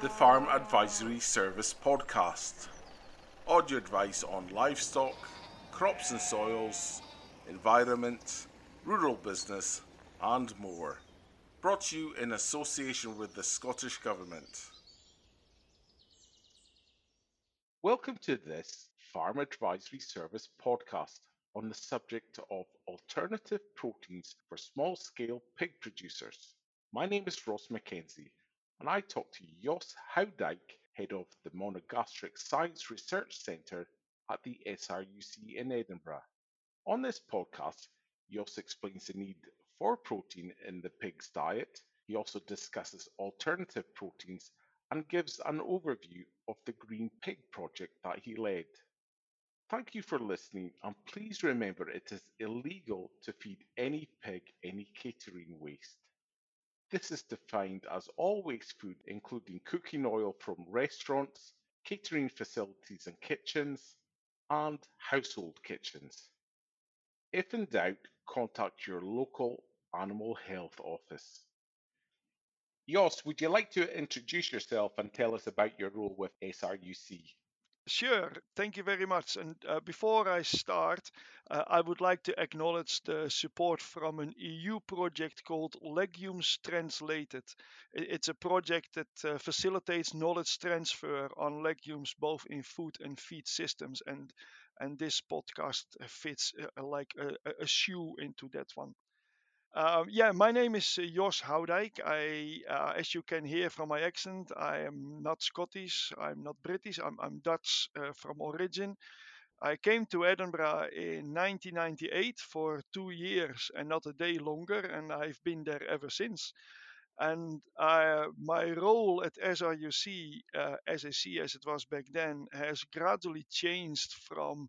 the Farm Advisory Service podcast. Audio advice on livestock, crops and soils, environment, rural business, and more. Brought to you in association with the Scottish Government. Welcome to this Farm Advisory Service podcast on the subject of alternative proteins for small scale pig producers. My name is Ross Mackenzie and I talked to Jos Houdijk, head of the Monogastric Science Research Centre at the SRUC in Edinburgh. On this podcast, Jos explains the need for protein in the pig's diet. He also discusses alternative proteins and gives an overview of the Green Pig project that he led. Thank you for listening, and please remember it is illegal to feed any pig any catering waste. This is defined as all waste food, including cooking oil from restaurants, catering facilities and kitchens, and household kitchens. If in doubt, contact your local animal health office. Jos, would you like to introduce yourself and tell us about your role with SRUC? Sure, thank you very much. And uh, before I start, uh, I would like to acknowledge the support from an EU project called Legumes Translated. It's a project that uh, facilitates knowledge transfer on legumes both in food and feed systems, and and this podcast fits uh, like a, a shoe into that one. Um, yeah, my name is uh, Jos Houdijk. I, uh, as you can hear from my accent, I am not Scottish. I'm not British. I'm, I'm Dutch uh, from origin. I came to Edinburgh in 1998 for two years and not a day longer, and I've been there ever since. And uh, my role at SRUC, uh, SAC as it was back then, has gradually changed from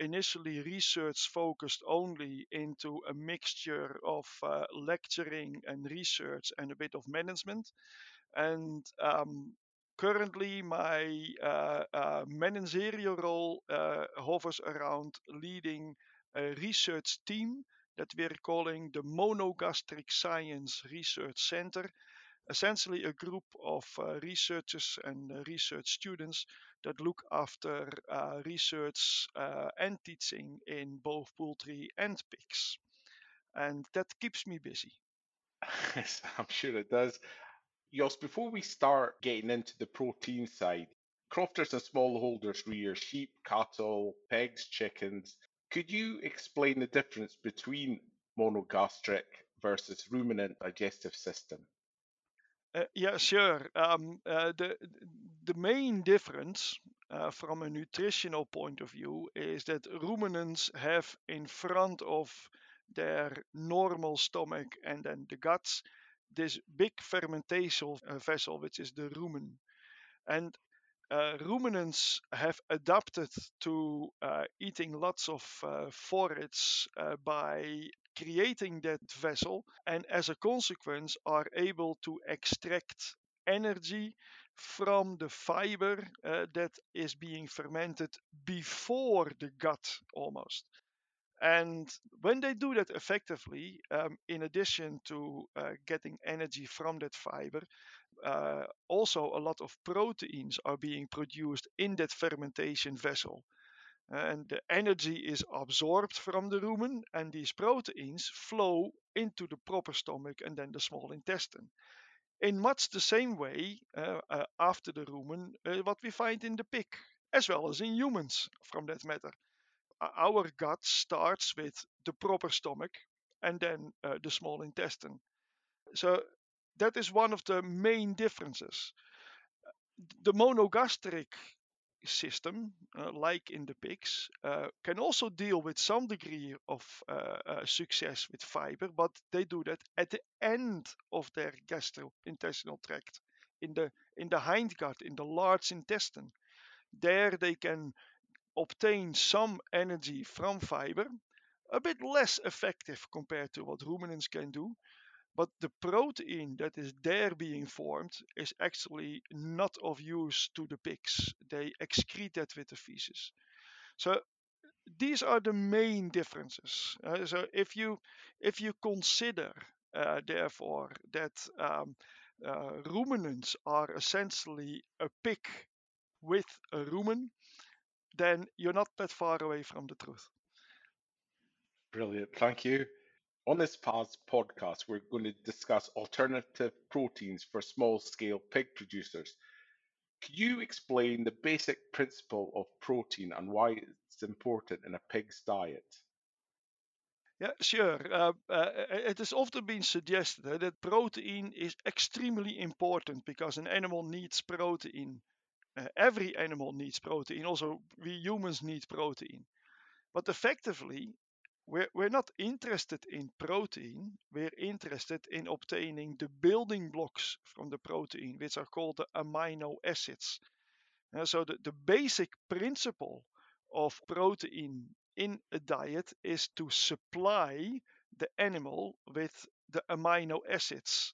initially research focused only into a mixture of uh, lecturing and research and a bit of management. And um, currently, my uh, uh, managerial role uh, hovers around leading a research team that we're calling the Monogastric Science Research Center essentially a group of uh, researchers and uh, research students that look after uh, research and teaching in both poultry and pigs. And that keeps me busy. Yes, I'm sure it does. Jos, before we start getting into the protein side, crofters and smallholders rear sheep, cattle, pigs, chickens. Could you explain the difference between monogastric versus ruminant digestive system? Uh, yeah, sure. Um, uh, the the main difference uh, from a nutritional point of view is that ruminants have in front of their normal stomach and then the guts this big fermentation vessel, which is the rumen, and ruminants have adapted to eating lots of forage by creating that vessel and as a consequence are able to extract energy from the fiber uh, that is being fermented before the gut almost. And when they do that effectively, um, in addition to uh, getting energy from that fiber, uh, also a lot of proteins are being produced in that fermentation vessel and the energy is absorbed from the rumen and these proteins flow into the proper stomach and then the small intestine. In much the same way uh, uh, after the rumen uh, what we find in the pig as well as in humans from that matter. Our gut starts with the proper stomach and then the small intestine. So that is one of the main differences. The monogastric system, uh, like in the pigs, uh, can also deal with some degree of uh, uh, success with fiber, but they do that at the end of their gastrointestinal tract, in the in the hindgut, in the large intestine. There they can obtain some energy from fiber, a bit less effective compared to what ruminants can do, but the protein that is there being formed is actually not of use to the pigs. They excrete that with the feces. So these are the main differences. Uh, so if you if you consider uh, therefore that um, uh, ruminants are essentially a pig with a rumen, then you're not that far away from the truth. Brilliant. Thank you. On this past podcast, we're going to discuss alternative proteins for small scale pig producers. Could you explain the basic principle of protein and why it's important in a pig's diet? Yeah, sure. Uh, uh, it has often been suggested that protein is extremely important because an animal needs protein. Uh, every animal needs protein. Also, we humans need protein. But effectively, we're, we're not interested in protein. We're interested in obtaining the building blocks from the protein, which are called the amino acids. Uh, so, the, the basic principle of protein in a diet is to supply the animal with the amino acids.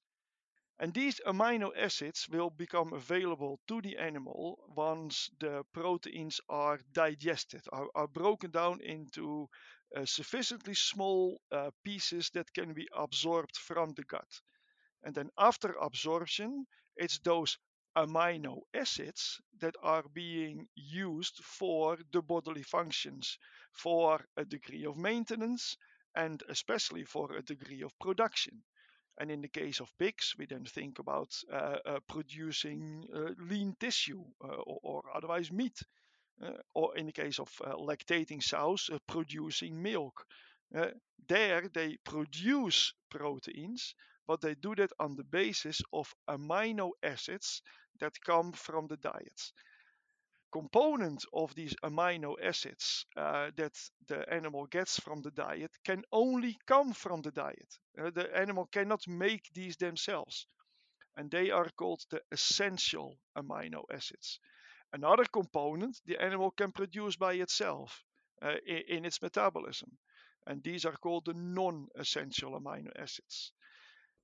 And these amino acids will become available to the animal once the proteins are digested, are, are broken down into sufficiently small uh, pieces that can be absorbed from the gut. And then after absorption, it's those amino acids that are being used for the bodily functions, for a degree of maintenance, and especially for a degree of production. And in the case of pigs, we then think about uh, uh, producing uh, lean tissue or, or, otherwise meat. Or in the case of uh, lactating sows, producing milk. there they produce proteins, but they do that on the basis of amino acids that come from the diet. Component of these amino acids uh, that the animal gets from the diet can only come from the diet. Uh, the animal cannot make these themselves. And they are called the essential amino acids. Another component the animal can produce by itself uh, in, in its metabolism. And these are called the non essential amino acids.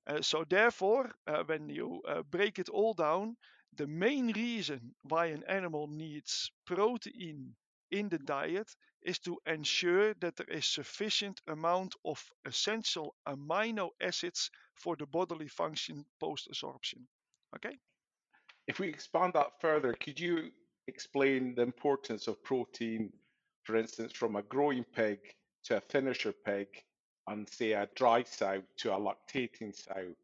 Uh, so, therefore, uh, when you uh, break it all down, the main reason why an animal needs protein in the diet is to ensure that there is sufficient amount of essential amino acids for the bodily function post absorption. Okay? If we expand that further, could you explain the importance of protein, for instance, from a growing pig to a finisher pig, and say a dry sow to a lactating sow?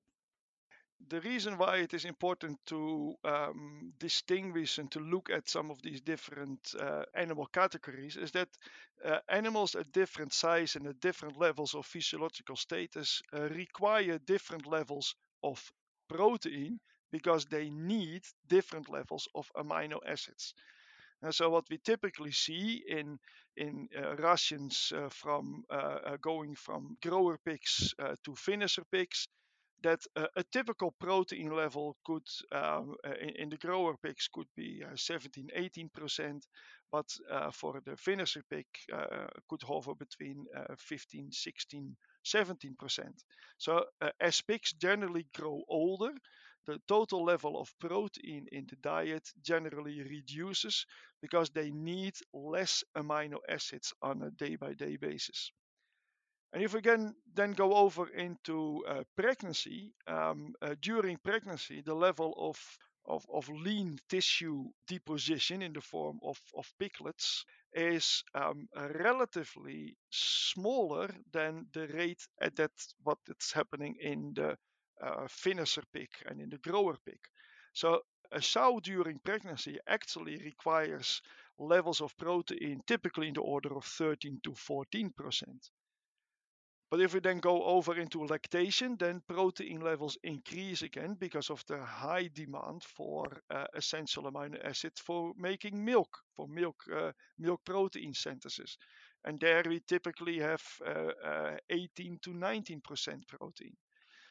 the reason why it is important to um, distinguish and to look at some of these different uh, animal categories is that uh, animals at different size and at different levels of physiological status uh, require different levels of protein because they need different levels of amino acids. And so what we typically see in in uh, uh, from uh, going from grower pigs to finisher pigs that uh, a typical protein level could um, uh, in, in, the grower pigs could be uh, 17 18% but uh, for the finisher pig uh, could hover between uh, 15 16 17% so as pigs generally grow older the total level of protein in the diet generally reduces because they need less amino acids on a day by day basis. And if we can then go over into uh, pregnancy, um, uh, during pregnancy, the level of, of, of, lean tissue deposition in the form of, of piglets is um, relatively smaller than the rate at that what is happening in the uh, finisher pig and in the grower pig. So a sow during pregnancy actually requires levels of protein typically in the order of 13 to 14 percent. But if we then go over into lactation, then protein levels increase again because of the high demand for uh, essential amino acids for making milk, for milk uh, milk protein synthesis. And there we typically have uh, uh 18 to 19% protein.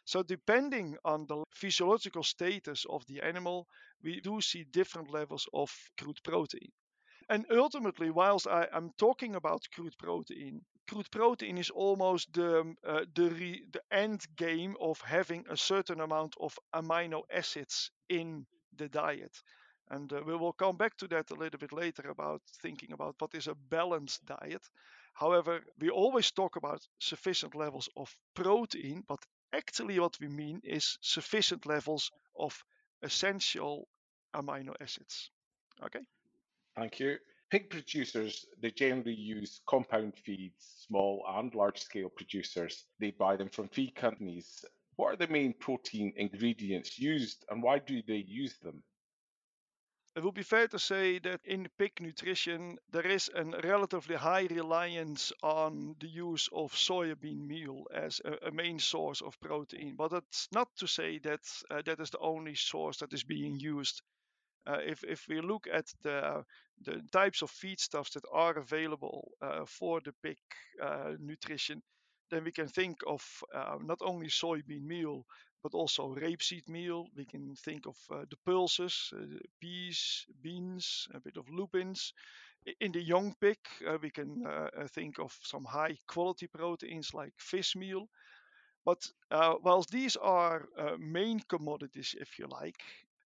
So depending on the physiological status of the animal, we do see different levels of crude protein. And ultimately, whilst I am talking about crude protein, crude protein is almost the um, uh, the, re, the end game of having a certain amount of amino acids in the diet. And uh, we will come back to that a little bit later about thinking about what is a balanced diet. However, we always talk about sufficient levels of protein, but actually what we mean is sufficient levels of essential amino acids. Okay. Thank you. Pig producers, they generally use compound feeds, small and large scale producers. They buy them from feed companies. What are the main protein ingredients used and why do they use them? It would be fair to say that in pig nutrition, there is a relatively high reliance on the use of soybean meal as a, a main source of protein. But that's not to say that uh, that is the only source that is being used. Uh, if, if we look at the, the types of feedstuffs that are available uh, for the pig uh, nutrition, then we can think of uh, not only soybean meal, but also rapeseed meal. We can think of uh, the pulses, uh, peas, beans, a bit of lupins. In the young pig, we can think of some high quality proteins like fish meal. But uh, whilst these are uh, main commodities, if you like,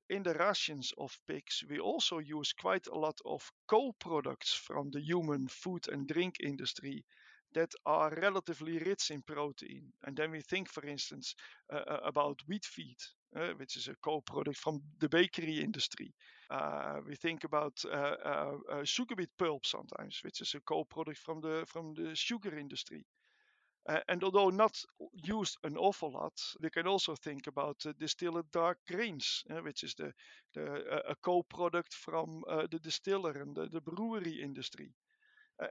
in the rations of pigs, we also use quite a lot of co-products from the human food and drink industry that are relatively rich in protein. And then we think, for instance, uh, uh about wheat feed, uh, which is a co-product from the bakery industry. Uh, we think about uh, uh, sugar beet pulp sometimes, which is a co-product from the from the sugar industry. And although not used an awful lot, we can also think about distillers dark grains, which is the, the a co-product from the distiller and the, the brewery industry.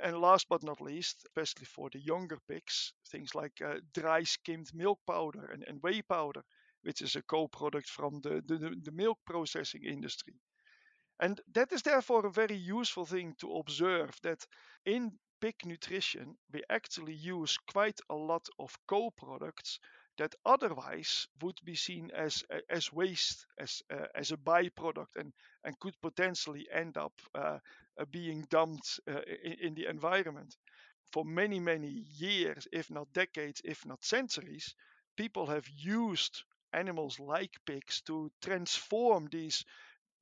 And last but not least, especially for the younger pigs, things like uh, dry skimmed milk powder and, and, whey powder, which is a co-product from the, the, the milk processing industry. And that is therefore a very useful thing to observe that in pig nutrition, we actually use quite a lot of co-products that otherwise would be seen as as waste, as uh, as a byproduct, and and could potentially end up uh, uh, being dumped uh, in, in, the environment. For many many years, if not decades, if not centuries, people have used animals like pigs to transform these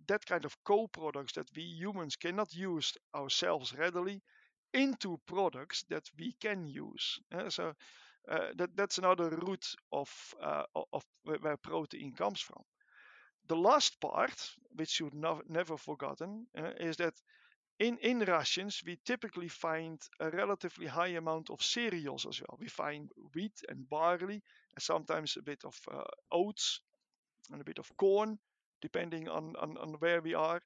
that kind of co-products that we humans cannot use ourselves readily into products that we can use. Uh, so uh, that, that's another root of, uh, of where protein comes from. The last part, which you've no, never forgotten, uh, is that in, in rations we typically find a relatively high amount of cereals as well. We find wheat and barley, and sometimes a bit of oats and a bit of corn, depending on, on, on where we are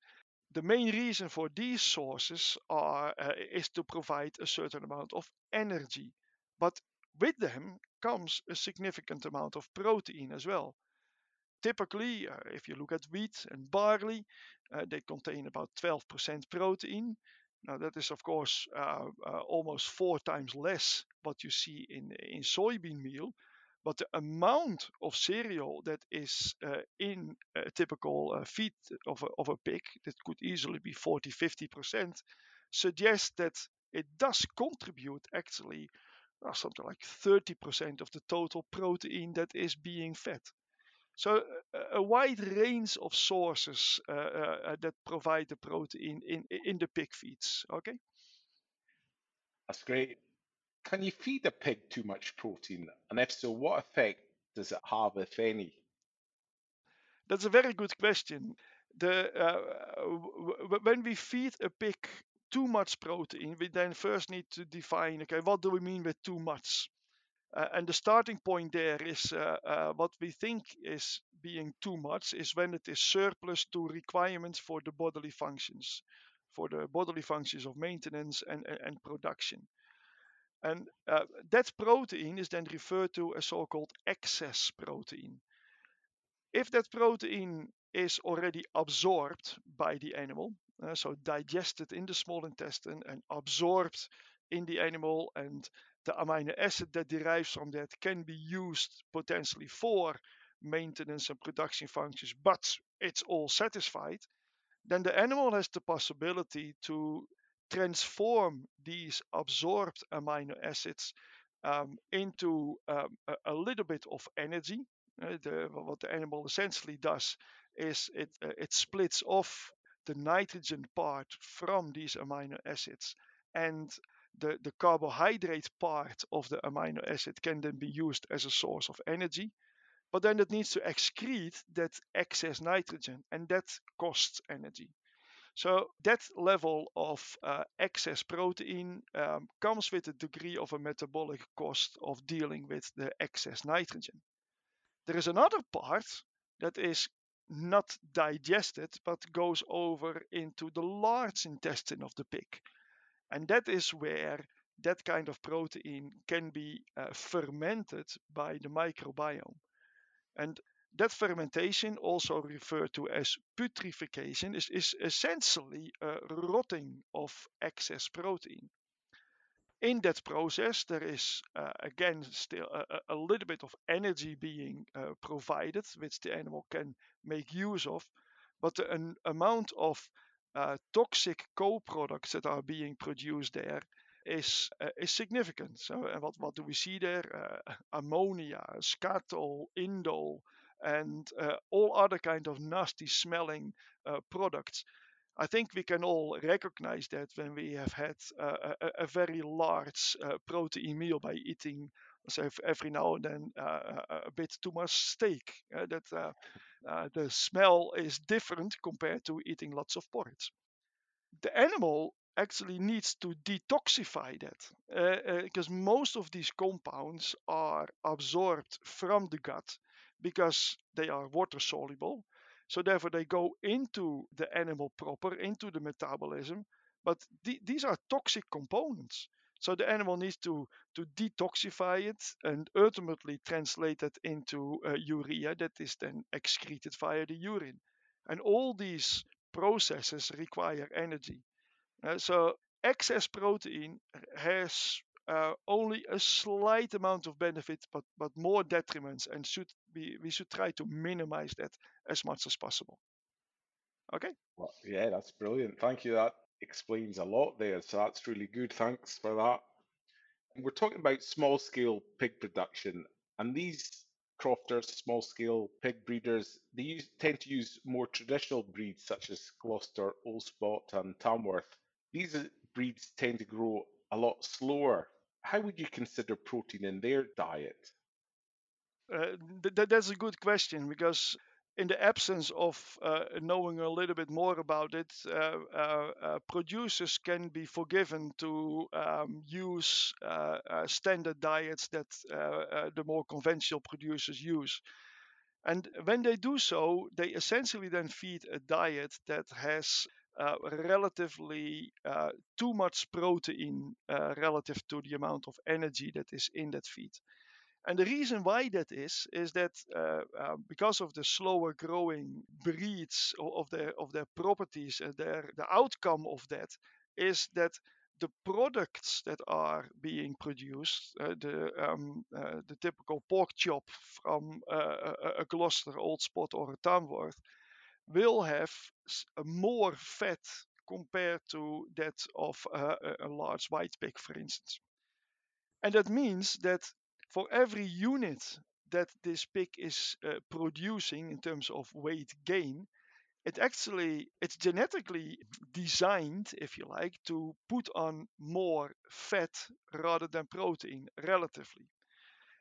the main reason for these sources are, uh, is to provide a certain amount of energy. But with them comes a significant amount of protein as well. Typically, uh, if you look at wheat and barley, uh, they contain about 12% protein. Now, that is, of course, uh, uh, almost four times less what you see in, in soybean meal, but the amount of cereal that is uh, in a typical uh, feed of a, of a pig, that could easily be 40 50%, suggests that it does contribute actually uh, something like 30% of the total protein that is being fed. So, a wide range of sources uh, uh, that provide the protein in, in the pig feeds. Okay. That's great. Can you feed a pig too much protein? And if so, what effect does it have, if any? That's a very good question. The, uh, when we feed a pig too much protein, we then first need to define okay, what do we mean with too much? Uh, and the starting point there is uh, uh, what we think is being too much is when it is surplus to requirements for the bodily functions, for the bodily functions of maintenance and, and, and production. And uh, that protein is then referred to as so called excess protein. If that protein is already absorbed by the animal, uh, so digested in the small intestine and absorbed in the animal, and the amino acid that derives from that can be used potentially for maintenance and production functions, but it's all satisfied, then the animal has the possibility to transform these absorbed amino acids um, into um, a, a, little bit of energy. Uh, the, what the animal essentially does is it, uh, it splits off the nitrogen part from these amino acids and the, the carbohydrate part of the amino acid can then be used as a source of energy. but then it needs to excrete that excess nitrogen, and that costs energy. So that level of uh, excess protein um, comes with a degree of a metabolic cost of dealing with the excess nitrogen. There is another part that is not digested but goes over into the large intestine of the pig. And that is where that kind of protein can be uh, fermented by the microbiome. And that fermentation, also referred to as putrefaction, is, is essentially a rotting of excess protein. In that process, there is uh, again still a, a, little bit of energy being uh, provided, which the animal can make use of, but the an amount of uh, toxic co-products that are being produced there is is significant. So, and what what do we see there? Ammonia, skatole, indole, and all other kind of nasty smelling products. I think we can all recognize that when we have had uh, a, a, very large uh, protein meal by eating, say every now and then uh, a bit too much steak. Uh, that the smell is different compared to eating lots of porridge. The animal actually needs to detoxify that because most of these compounds are absorbed from the gut because they are water soluble. So therefore they go into the animal proper, into the metabolism. But th- these are toxic components. So the animal needs to, to detoxify it and ultimately translate it into uh, urea that is then excreted via the urine. And all these processes require energy. Uh, so excess protein has uh, only a slight amount of benefit, but but more detriments, and should be we should try to minimize that as much as possible. Okay. Well, yeah, that's brilliant. Thank you. That explains a lot there. So that's really good. Thanks for that. We're talking about small scale pig production, and these crofters, small scale pig breeders, they use, tend to use more traditional breeds such as Gloucester, Old Spot, and Tamworth. These breeds tend to grow a lot slower how would you consider protein in their diet? Uh, th- that's a good question because in the absence of uh, knowing a little bit more about it, uh, uh, uh producers can be forgiven to um, use uh, standard diets that the more conventional producers use. And when they do so, they essentially then feed a diet that has uh, relatively uh, too much protein uh, relative to the amount of energy that is in that feed. And the reason why that is is that uh, uh, because of the slower growing breeds of their of their properties, uh, their the outcome of that is that the products that are being produced, the um, the typical pork chop from a, a Gloucester Old Spot or a Tamworth, will have more fat compared to that of uh, a large white pig, for instance. And that means that for every unit that this pig is uh, producing in terms of weight gain, it actually it's genetically designed, if you like, to put on more fat rather than protein relatively.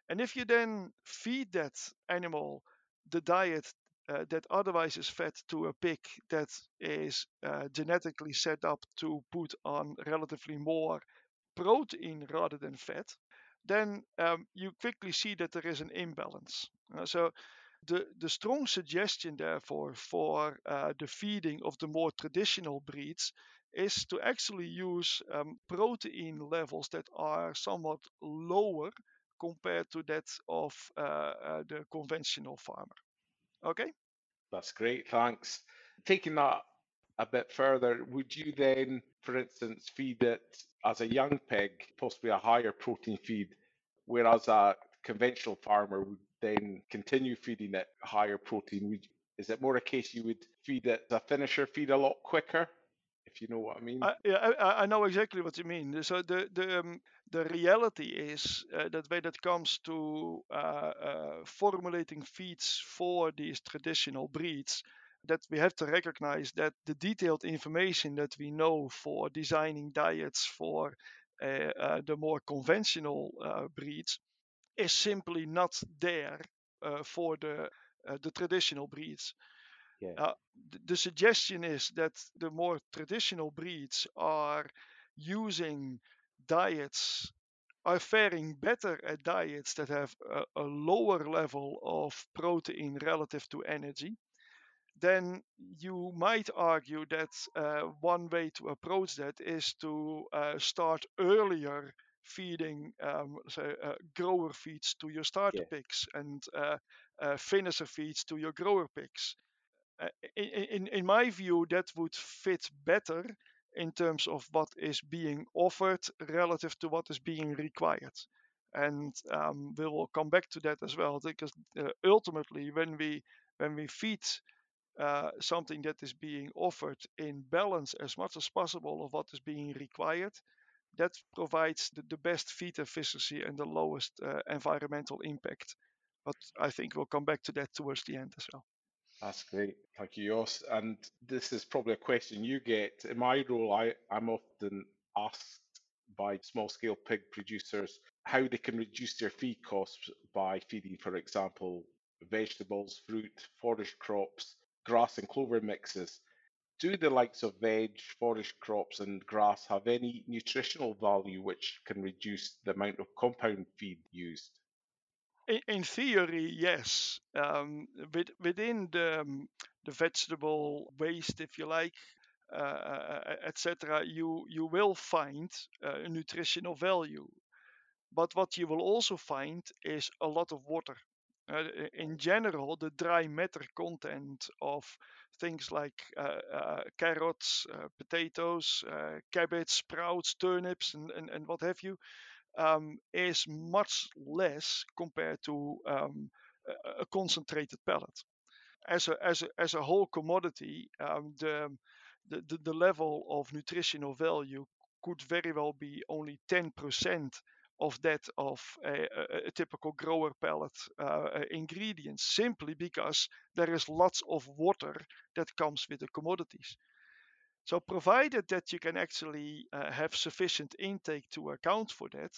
And if you then feed that animal the diet uh, that otherwise is fed to a pig that is uh, genetically set up to put on relatively more protein rather than fat, then um, you quickly see that there is an imbalance. Uh, so the, the strong suggestion, therefore, for uh, the feeding of the more traditional breeds is to actually use um, protein levels that are somewhat lower compared to that of uh, uh, the conventional farmer. Okay. That's great. Thanks. Taking that a bit further, would you then, for instance, feed it as a young pig, possibly a higher protein feed, whereas a conventional farmer would then continue feeding it higher protein? Would, is it more a case you would feed it a finisher feed a lot quicker? If you know what I mean. Uh, yeah, I, I, know exactly what you mean. So the the um, the reality is uh, that when it comes to uh, uh, formulating feeds for these traditional breeds, that we have to recognize that the detailed information that we know for designing diets for the more conventional uh, breeds is simply not there uh, for the uh, the traditional breeds. Yeah. Uh, th- the suggestion is that the more traditional breeds are using diets are faring better at diets that have a, a lower level of protein relative to energy, then you might argue that uh, one way to approach that is to uh, start earlier feeding um, say, uh, grower feeds to your starter Yeah. pigs and uh, uh, finisher feeds to your grower pigs. Uh, in, in, in my view, that would fit better in terms of what is being offered relative to what is being required. And um, we will come back to that as well, because uh, ultimately, when we when we feed uh, something that is being offered in balance as much as possible of what is being required, that provides the, the best feed efficiency and the lowest uh, environmental impact. But I think we'll come back to that towards the end as well. That's great. Thank you, Jos. And this is probably a question you get. In my role, I, I'm often asked by small scale pig producers how they can reduce their feed costs by feeding, for example, vegetables, fruit, forage crops, grass and clover mixes. Do the likes of veg, forage crops, and grass have any nutritional value which can reduce the amount of compound feed used? In, in theory, yes. Um, with, within the, um, the vegetable waste, if you like, uh, etc., you you will find uh, nutritional value. But what you will also find is a lot of water. Uh, in general, the dry matter content of things like uh, uh, carrots, uh, potatoes, uh, cabbage, sprouts, turnips, and, and, and what have you, um, is much less compared to um, a, concentrated pellet. As a, as a, as a whole commodity, um, the, the, the, the level of nutritional value could very well be only 10% of that of a, a, a typical grower pellet uh, ingredients simply because there is lots of water that comes with the commodities. So, provided that you can actually uh, have sufficient intake to account for that,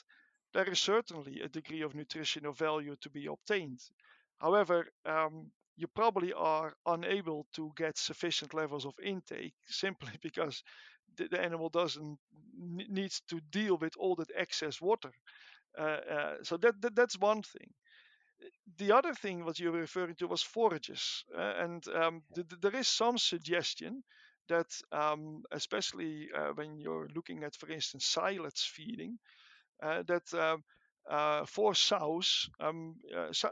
there is certainly a degree of nutritional value to be obtained. However, um, you probably are unable to get sufficient levels of intake simply because the, the animal doesn't needs to deal with all that excess water. Uh, uh, so that, that, that's one thing. The other thing what you were referring to was forages, uh, and um, th- th- there is some suggestion that, um, especially uh, when you're looking at, for instance, silage feeding, uh, that um, uh, for sows, um,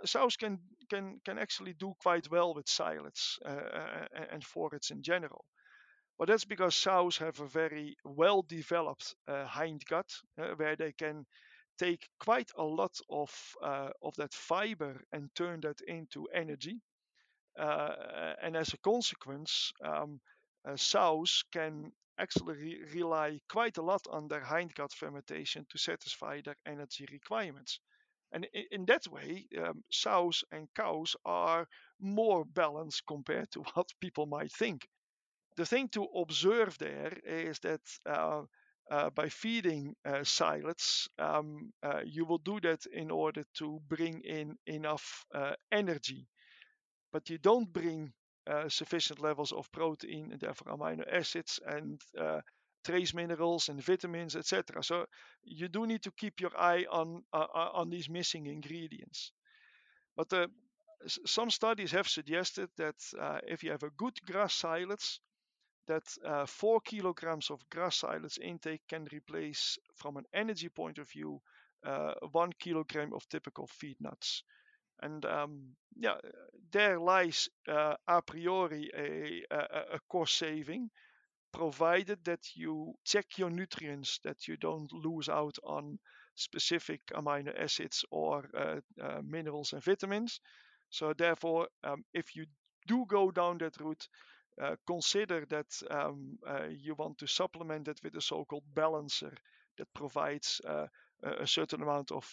sows can can can actually do quite well with silage and forage in general. But that's because sows have a very well developed uh, hindgut uh, where they can take quite a lot of, uh, of that fiber and turn that into energy. Uh, and as a consequence, um, uh, sows can actually re- rely quite a lot on their hindgut fermentation to satisfy their energy requirements. And in, in that way, um, sows and cows are more balanced compared to what people might think the thing to observe there is that uh, uh, by feeding uh, um, uh, you will do that in order to bring in enough uh, energy. But you don't bring sufficient levels of protein and therefore amino acids and trace minerals and vitamins, etc. So you do need to keep your eye on on these missing ingredients. But some studies have suggested that if you have a good grass silage, that uh, four kilograms of grass silage intake can replace, from an energy point of view, uh, one kilogram of typical feed nuts. And um, yeah, there lies uh, a priori a, a, a cost saving, provided that you check your nutrients, that you don't lose out on specific amino acids or uh, uh, minerals and vitamins. So therefore, um, if you do go down that route, uh, consider that um, you want to supplement it with a so-called balancer that provides Eh, a certain amount of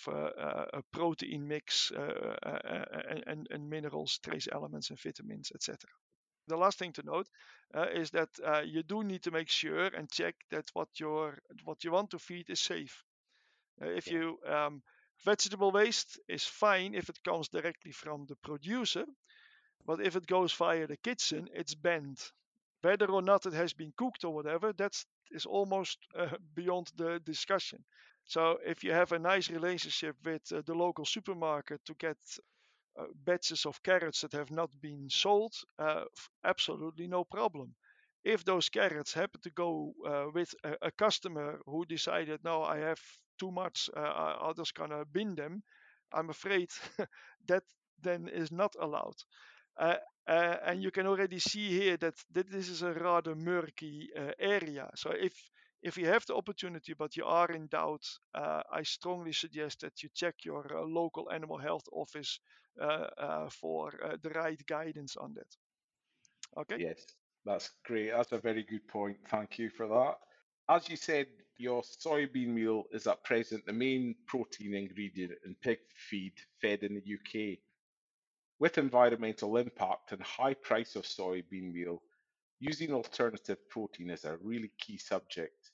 protein mix and, and, minerals, trace elements, and vitamins, etc. The last thing to note uh, is that uh, you do need to make sure and check that what your what you want to feed is safe. If you um, Vegetable waste is fine if it comes directly from the producer, but if it goes via the kitchen, it's banned. Whether or not it has been cooked or whatever, that's almost uh, beyond the discussion. So if you have a nice relationship with uh, the local supermarket to get uh, batches of carrots that have not been sold, uh, absolutely no problem. If those carrots happen to go uh, with a, a, customer who decided, no, I have too much, uh, I'm just gonna bin them, I'm afraid that then is not allowed. Uh, and you can already see here that, that this is a rather murky area. So if if you have the opportunity but you are in doubt, uh, I strongly suggest that you check your uh, local animal health office uh, for the right guidance on that. Okay. Yes, that's great. That's a very good point. Thank you for that. As you said, your soybean meal is at present the main protein ingredient in pig feed fed in the UK. With environmental impact and high price of soybean meal, using alternative protein is a really key subject.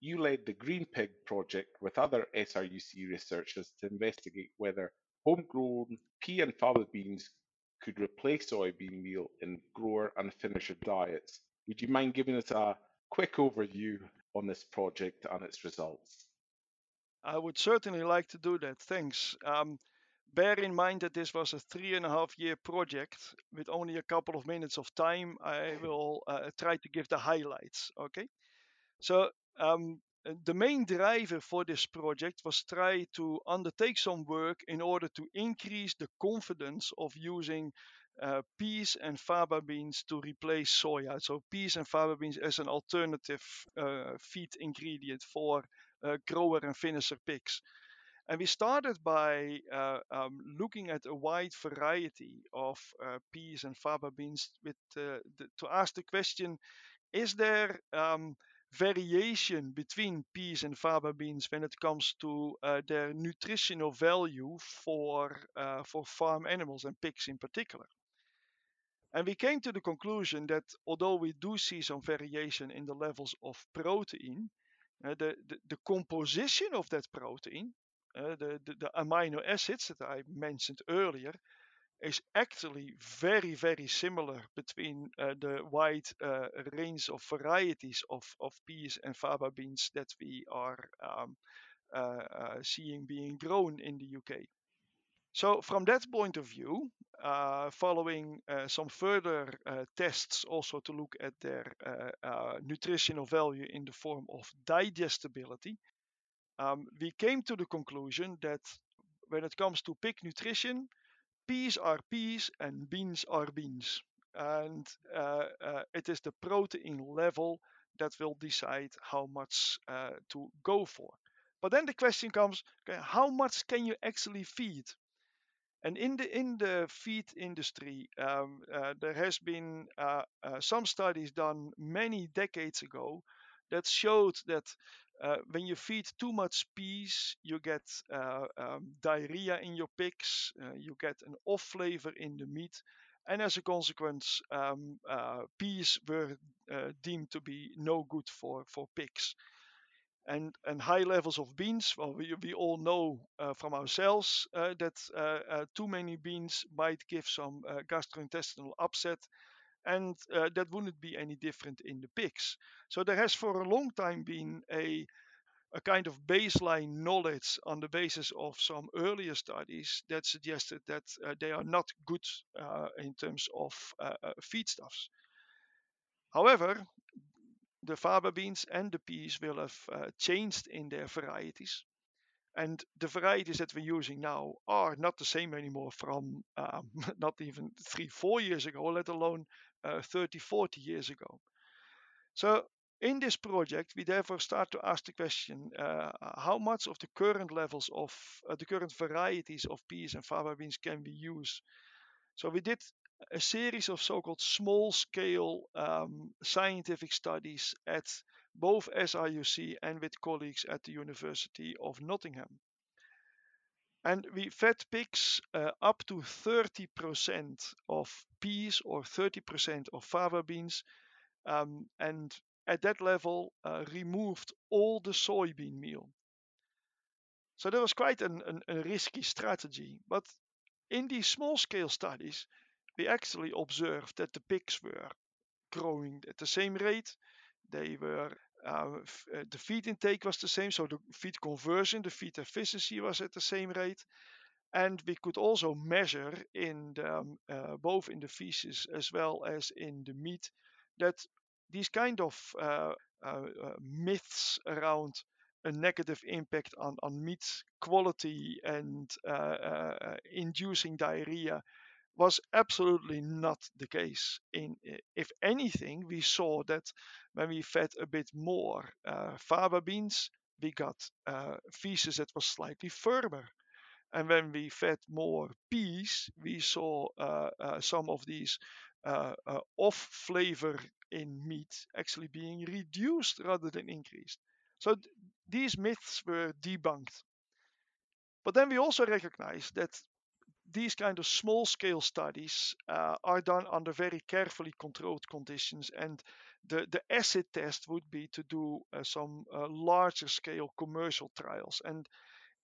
You led the Green Pig project with other SRUC researchers to investigate whether homegrown pea and faba beans could replace soybean meal in grower and finisher diets. Would you mind giving us a quick overview on this project and its results? I would certainly like to do that. Thanks. Um, bear in mind that this was a three and a half year project with only a couple of minutes of time. I will uh, try to give the highlights. Okay. So um, the main driver for this project was try to undertake some work in order to increase the confidence of using uh, peas and faba beans to replace soya. So peas and faba beans as an alternative uh, feed ingredient for uh, grower and finisher pigs. And we started by uh, um, looking at a wide variety of uh, peas and faba beans with, uh, the, to ask the question, is there um, variation between peas and faba beans when it comes to uh, their nutritional value for, uh, for farm animals and pigs in particular? And we came to the conclusion that although we do see some variation in the levels of protein, uh, the, the, the, composition of that protein uh, the, the, the amino acids that I mentioned earlier is actually very, very similar between uh, the wide uh, range of varieties of, of peas and faba beans that we are um, uh, seeing being grown in the UK. So, from that point of view, uh, following some further tests also to look at their nutritional value in the form of digestibility, um, we came to the conclusion that when it comes to pig nutrition, peas are peas and beans are beans. And uh, uh, it is the protein level that will decide how much uh, to go for. But then the question comes, okay, how much can you actually feed? And in the in the feed industry, um, uh, there has been uh, uh, some studies done many decades ago that showed that uh, when you feed too much peas, you get uh, um, diarrhea in your pigs, uh, you get an off flavor in the meat, and as a consequence, um, uh, peas were uh, deemed to be no good for, for pigs. And, and high levels of beans, well, we, we all know uh, from ourselves that too many beans might give some gastrointestinal upset and uh, that wouldn't be any different in the pigs. So there has for a long time been a a kind of baseline knowledge on the basis of some earlier studies that suggested that uh, they are not good uh, in terms of uh, uh feedstuffs. However, the faba beans and the peas will have uh, changed in their varieties. And the varieties that we're using now are not the same anymore from um, not even three, four years ago, let alone uh, 30, 40 years ago. So in this project, we therefore start to ask the question, uh, how much of the current levels of uh, the current varieties of peas and faba beans can we use? So we did a series of so-called small-scale um, scientific studies at both SRUC and with colleagues at the University of Nottingham. And we fed pigs uh, up to 30% of peas or 30% of fava beans. Um, and at that level, uh, removed all the soybean meal. So that was quite an, an, a risky strategy. But in these small scale studies, we actually observed that the pigs were growing at the same rate. They were uh, uh, the feed intake was the same, so the feed conversion, the feed efficiency was at the same rate. And we could also measure in the, um, uh, both in the feces as well as in the meat that these kind of uh, uh, uh, myths around a negative impact on, on meat quality and inducing diarrhea was absolutely not the case. In if anything, we saw that when we fed a bit more uh, faba beans, we got uh, feces that was slightly firmer. And when we fed more peas, we saw uh, uh some of these uh, uh, off flavor in meat actually being reduced rather than increased. So th- these myths were debunked. But then we also recognize that these kind of small scale studies uh, are done under very carefully controlled conditions and the, the acid test would be to do uh, some uh, larger scale commercial trials and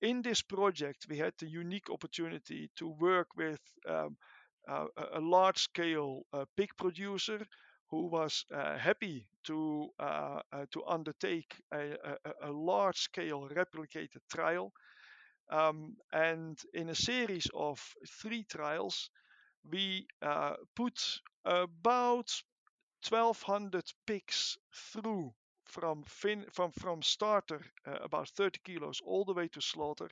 in this project we had the unique opportunity to work with um, uh, a large scale uh, pig producer who was uh, happy to to undertake a, a, a large scale replicated trial. Um, and in a series of three trials, we uh, put about 1200 pigs through from fin from from starter uh, about 30 kilos all the way to slaughter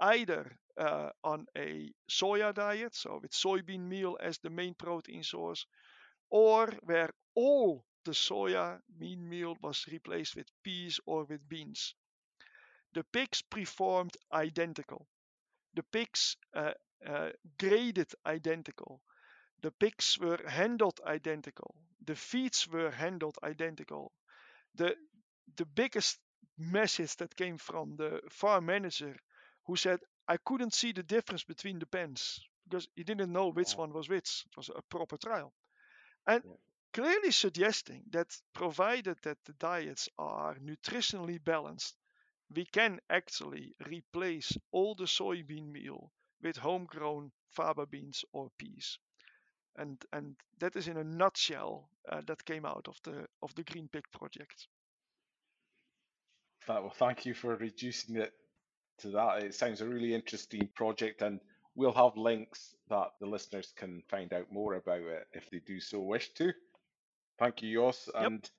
either uh, on a soya diet so with soybean meal as the main protein source or where all the soya meal was replaced with peas or with beans the pigs performed identical. The pigs uh, uh, graded identical. The pigs were handled identical. The feeds were handled identical. The, the biggest message that came from the farm manager who said, I couldn't see the difference between the pens because he didn't know which one was which. It was a proper trial. And yeah. clearly suggesting that provided that the diets are nutritionally balanced, we can actually replace all the soybean meal with homegrown faba beans or peas. And, and that is in a nutshell uh, that came out of the of the Green Pig project. That, well, thank you for reducing it to that. It sounds a really interesting project, and we'll have links that the listeners can find out more about it if they do so wish to. Thank you, Jos. Yep. And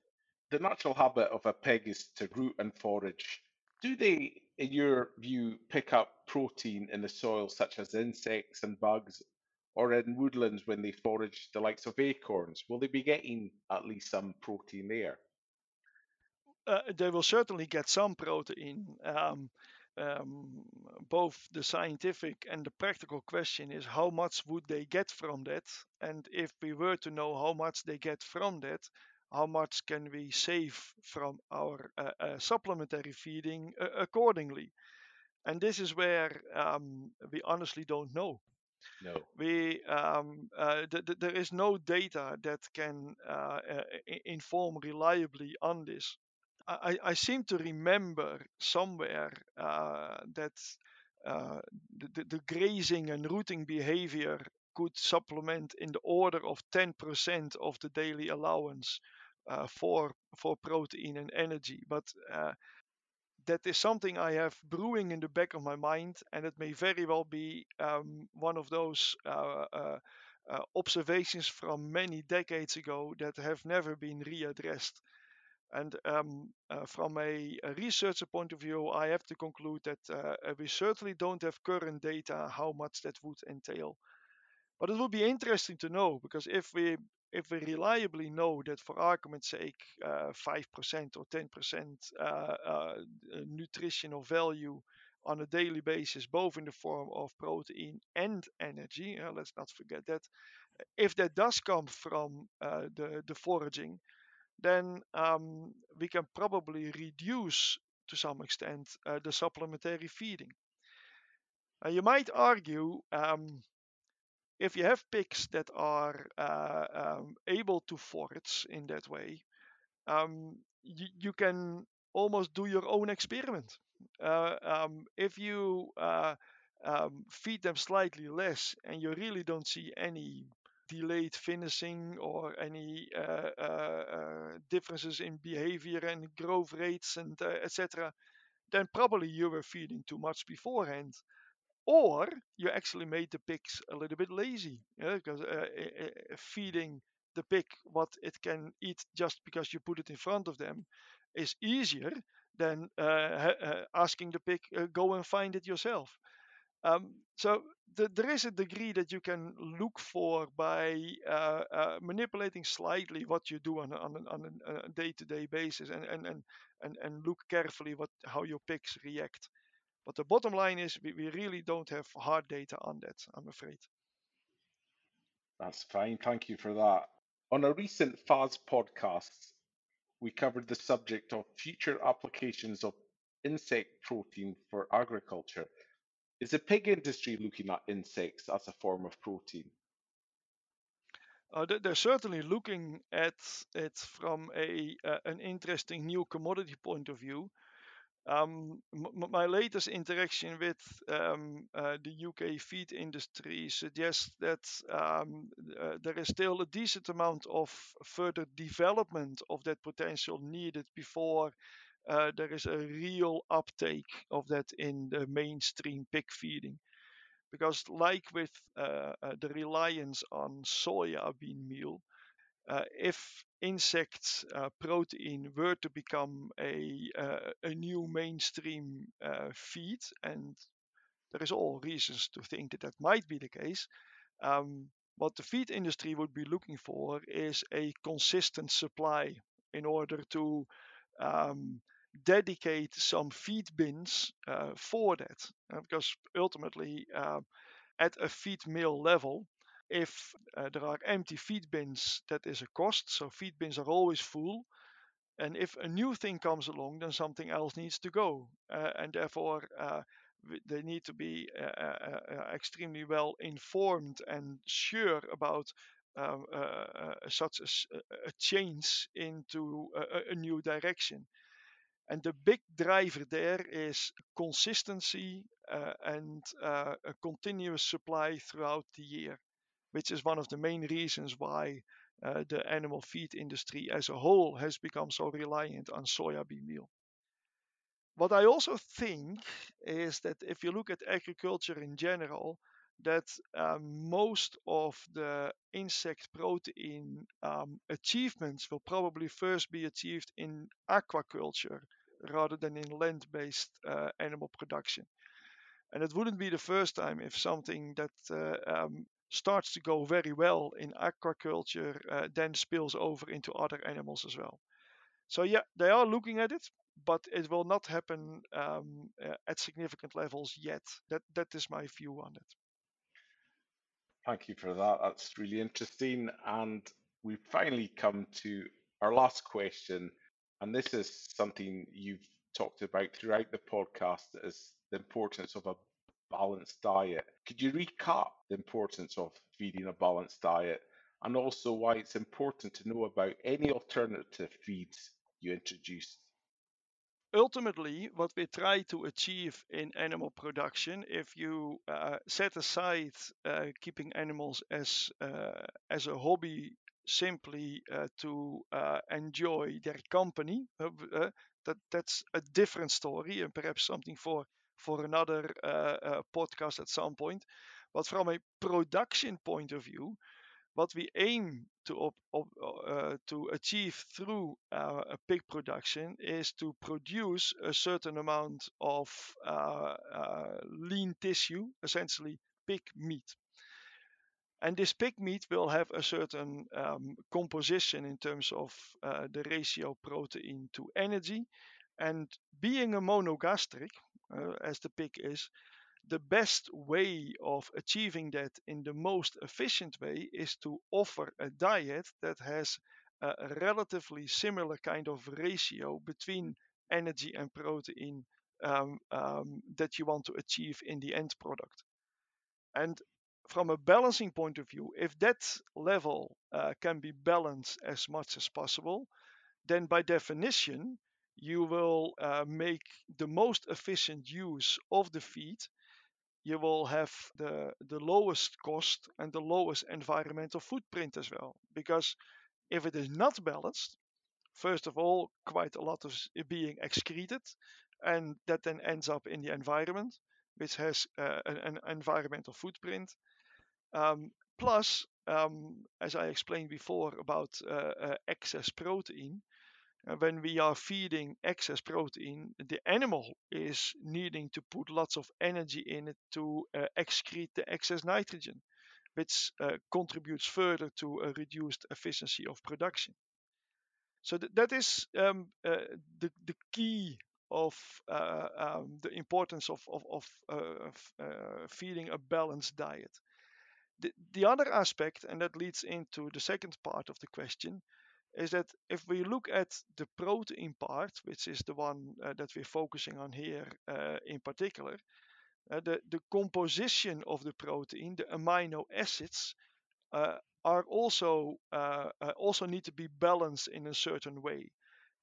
the natural habit of a pig is to root and forage do they, in your view, pick up protein in the soil, such as insects and bugs, or in woodlands when they forage the likes of acorns? Will they be getting at least some protein there? Uh, they will certainly get some protein. Um, um, both the scientific and the practical question is how much would they get from that? And if we were to know how much they get from that, how much can we save from our uh, uh, supplementary feeding uh, accordingly. And this is where um, we honestly don't know. No. We um, uh, th- th- there is no data that can uh, uh, inform reliably on this. I, I seem to remember somewhere that the, the grazing and rooting behavior could supplement in the order of 10% of the daily allowance uh, for for protein and energy. But uh, that is something I have brewing in the back of my mind, and it may very well be um, one of those uh, uh, uh observations from many decades ago that have never been readdressed. And um, uh, from a, a, researcher point of view, I have to conclude that we certainly don't have current data how much that would entail. But it would be interesting to know because if we if we reliably know that, for argument's sake, uh, 5% or 10% uh, uh, nutritional value on a daily basis, both in the form of protein and energy, uh, let's not forget that, if that does come from uh, the, the foraging, then um, we can probably reduce to some extent uh, the supplementary feeding. you might argue um, if you have pigs that are uh, um, able to forage in that way, um, you, you, can almost do your own experiment. Uh, um, if you uh, um, feed them slightly less and you really don't see any delayed finishing or any uh, uh, uh, differences in behavior and growth rates and etc., then probably you were feeding too much beforehand or you actually made the pigs a little bit lazy yeah, because uh, feeding the pig what it can eat just because you put it in front of them is easier than uh, uh, asking the pig uh, go and find it yourself um, so the, there is a degree that you can look for by uh, uh, manipulating slightly what you do on, on, on a day-to-day basis and, and, and, and, and look carefully what how your pigs react. But the bottom line is we, we really don't have hard data on that, I'm afraid. That's fine. Thank you for that. On a recent FAS podcast, we covered the subject of future applications of insect protein for agriculture is the pig industry looking at insects as a form of protein? Uh, they're certainly looking at it from a uh, an interesting new commodity point of view. Um, my latest interaction with um, uh, the UK feed industry suggests that um, uh, there is still a decent amount of further development of that potential needed before uh, there is a real uptake of that in the mainstream pig feeding. Because, like with the reliance on soya bean meal, uh, if insect uh, protein were to become a, uh, a new mainstream feed, and there is all reasons to think that that might be the case, um, what the feed industry would be looking for is a consistent supply in order to um, dedicate some feed bins uh, for that. Uh, because ultimately, uh, at a feed mill level, if eh, uh, there are empty feed bins, that is a cost. So feed bins are always full. And if a new thing comes along, then something else needs to go. Eh, uh, and therefore, uh, they need to be extremely well informed and sure about such a, a, change into a, a new direction. And the big driver there is consistency uh, and uh, a continuous supply throughout the year, which is one of the main reasons why uh, the animal feed industry as a whole has become so reliant on soybean meal. What I also think is that if you look at agriculture in general, that um, most of the insect protein um, achievements will probably first be achieved in aquaculture rather than in land based uh, animal production. And it wouldn't be the first time if something that uh, um, starts to go very well in aquaculture uh, then spills over into other animals as well. So, yeah, they are looking at it, but it will not happen um, uh, at significant levels yet. That That is my view on it. Thank you for that. That's really interesting. And we've finally come to our last question and this is something you've talked about throughout the podcast is the importance of a balanced diet. Could you recap the importance of feeding a balanced diet and also why it's important to know about any alternative feeds you introduce? Ultimately, what we try to achieve in animal production, if you uh, set aside uh, keeping animals as uh, as a hobby simply uh, to uh, enjoy their company. Uh, uh, that that's a different story and perhaps something for for another uh, uh, podcast at some point. But from a production point of view, what we aim to op, op, to achieve through a pig production is to produce a certain amount of lean tissue, essentially pig meat. And this pig meat will have a certain um, composition in terms of uh, the ratio protein to energy. And being a monogastric, uh, as the pig is, the best way of achieving that in the most efficient way is to offer a diet that has a relatively similar kind of ratio between energy and protein um, um, that you want to achieve in the end product. And from a balancing point of view, if that level uh, can be balanced as much as possible, then by definition, you will uh, make the most efficient use of the feed. You will have the, the lowest cost and the lowest environmental footprint as well. Because if it is not balanced, first of all, quite a lot is being excreted, and that then ends up in the environment, which has uh, an, an, environmental footprint. Um, plus, um, as I explained before about uh, uh, excess protein, when we are feeding excess protein, the animal is needing to put lots of energy in it to uh, excrete the excess nitrogen, which uh, contributes further to a reduced efficiency of production. So th- that is um, uh, the, the key of um, the importance of, of, of feeding a balanced diet. The, the other aspect, and that leads into the second part of the question, is that if we look at the protein part, which is the one uh, that we're focusing on here uh, in particular, uh, the, the composition of the protein, the amino acids, uh, are also uh, uh, also need to be balanced in a certain way,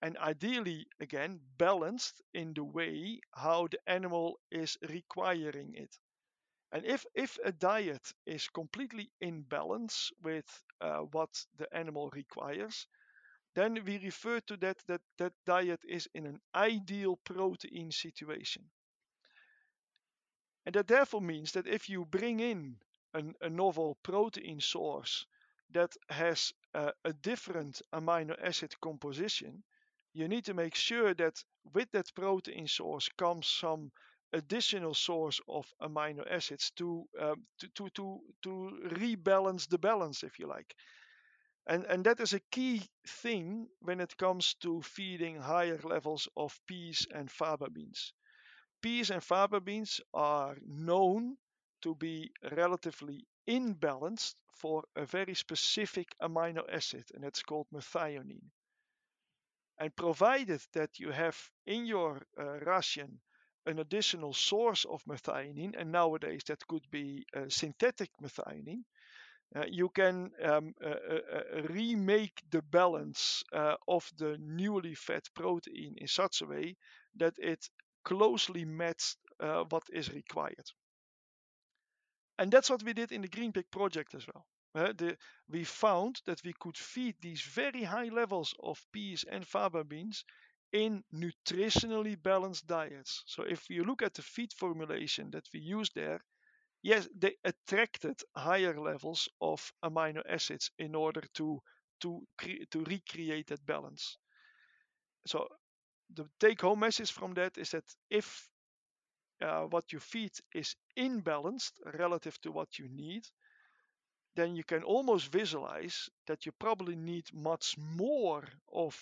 and ideally, again, balanced in the way how the animal is requiring it. And if, if a diet is completely in balance with what the animal requires, then we refer to that that that diet is in an ideal protein situation. And that therefore means that if you bring in an, a novel protein source that has a, a different amino acid composition, you need to make sure that with that protein source comes some additional source of amino acids to um, to, to to to rebalance the balance, if you like. And, and that is a key thing when it comes to feeding higher levels of peas and faba beans. Peas and faba beans are known to be relatively imbalanced for a very specific amino acid, and it's called methionine. And provided that you have in your uh, ration an additional source of methionine, and nowadays that could be uh, synthetic methionine, uh, you can um, uh, uh, remake the balance of the newly fed protein in such a way that it closely matches what is required. And that's what we did in the Green Pig project as well. Uh, the, we found that we could feed these very high levels of peas and faba beans in nutritionally balanced diets. So if you look at the feed formulation that we use there, yes, they attracted higher levels of amino acids in order to to to recreate that balance. So the take-home message from that is that if uh, what you feed is imbalanced relative to what you need, then you can almost visualize that you probably need much more of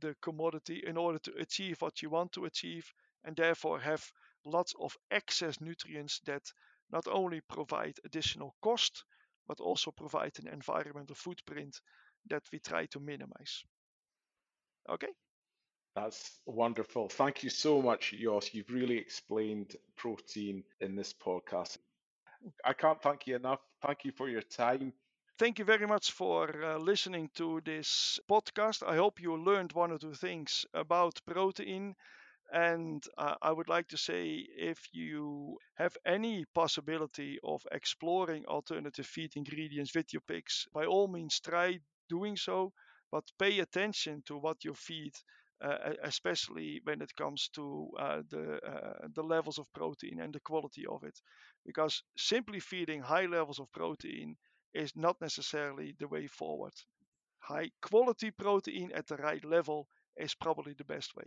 the commodity in order to achieve what you want to achieve, and therefore have lots of excess nutrients that not only provide additional cost, but also provide an environmental footprint that we try to minimize. Okay. That's wonderful. Thank you so much, Jos. You've really explained protein in this podcast. I can't thank you enough. Thank you for your time. Thank you very much for uh, listening to this podcast. I hope you learned one or two things about protein and uh, I would like to say if you have any possibility of exploring alternative feed ingredients with your pigs, by all means try doing so, but pay attention to what you feed. Uh, especially when it comes to uh, the uh, the levels of protein and the quality of it, because simply feeding high levels of protein is not necessarily the way forward. High quality protein at the right level is probably the best way.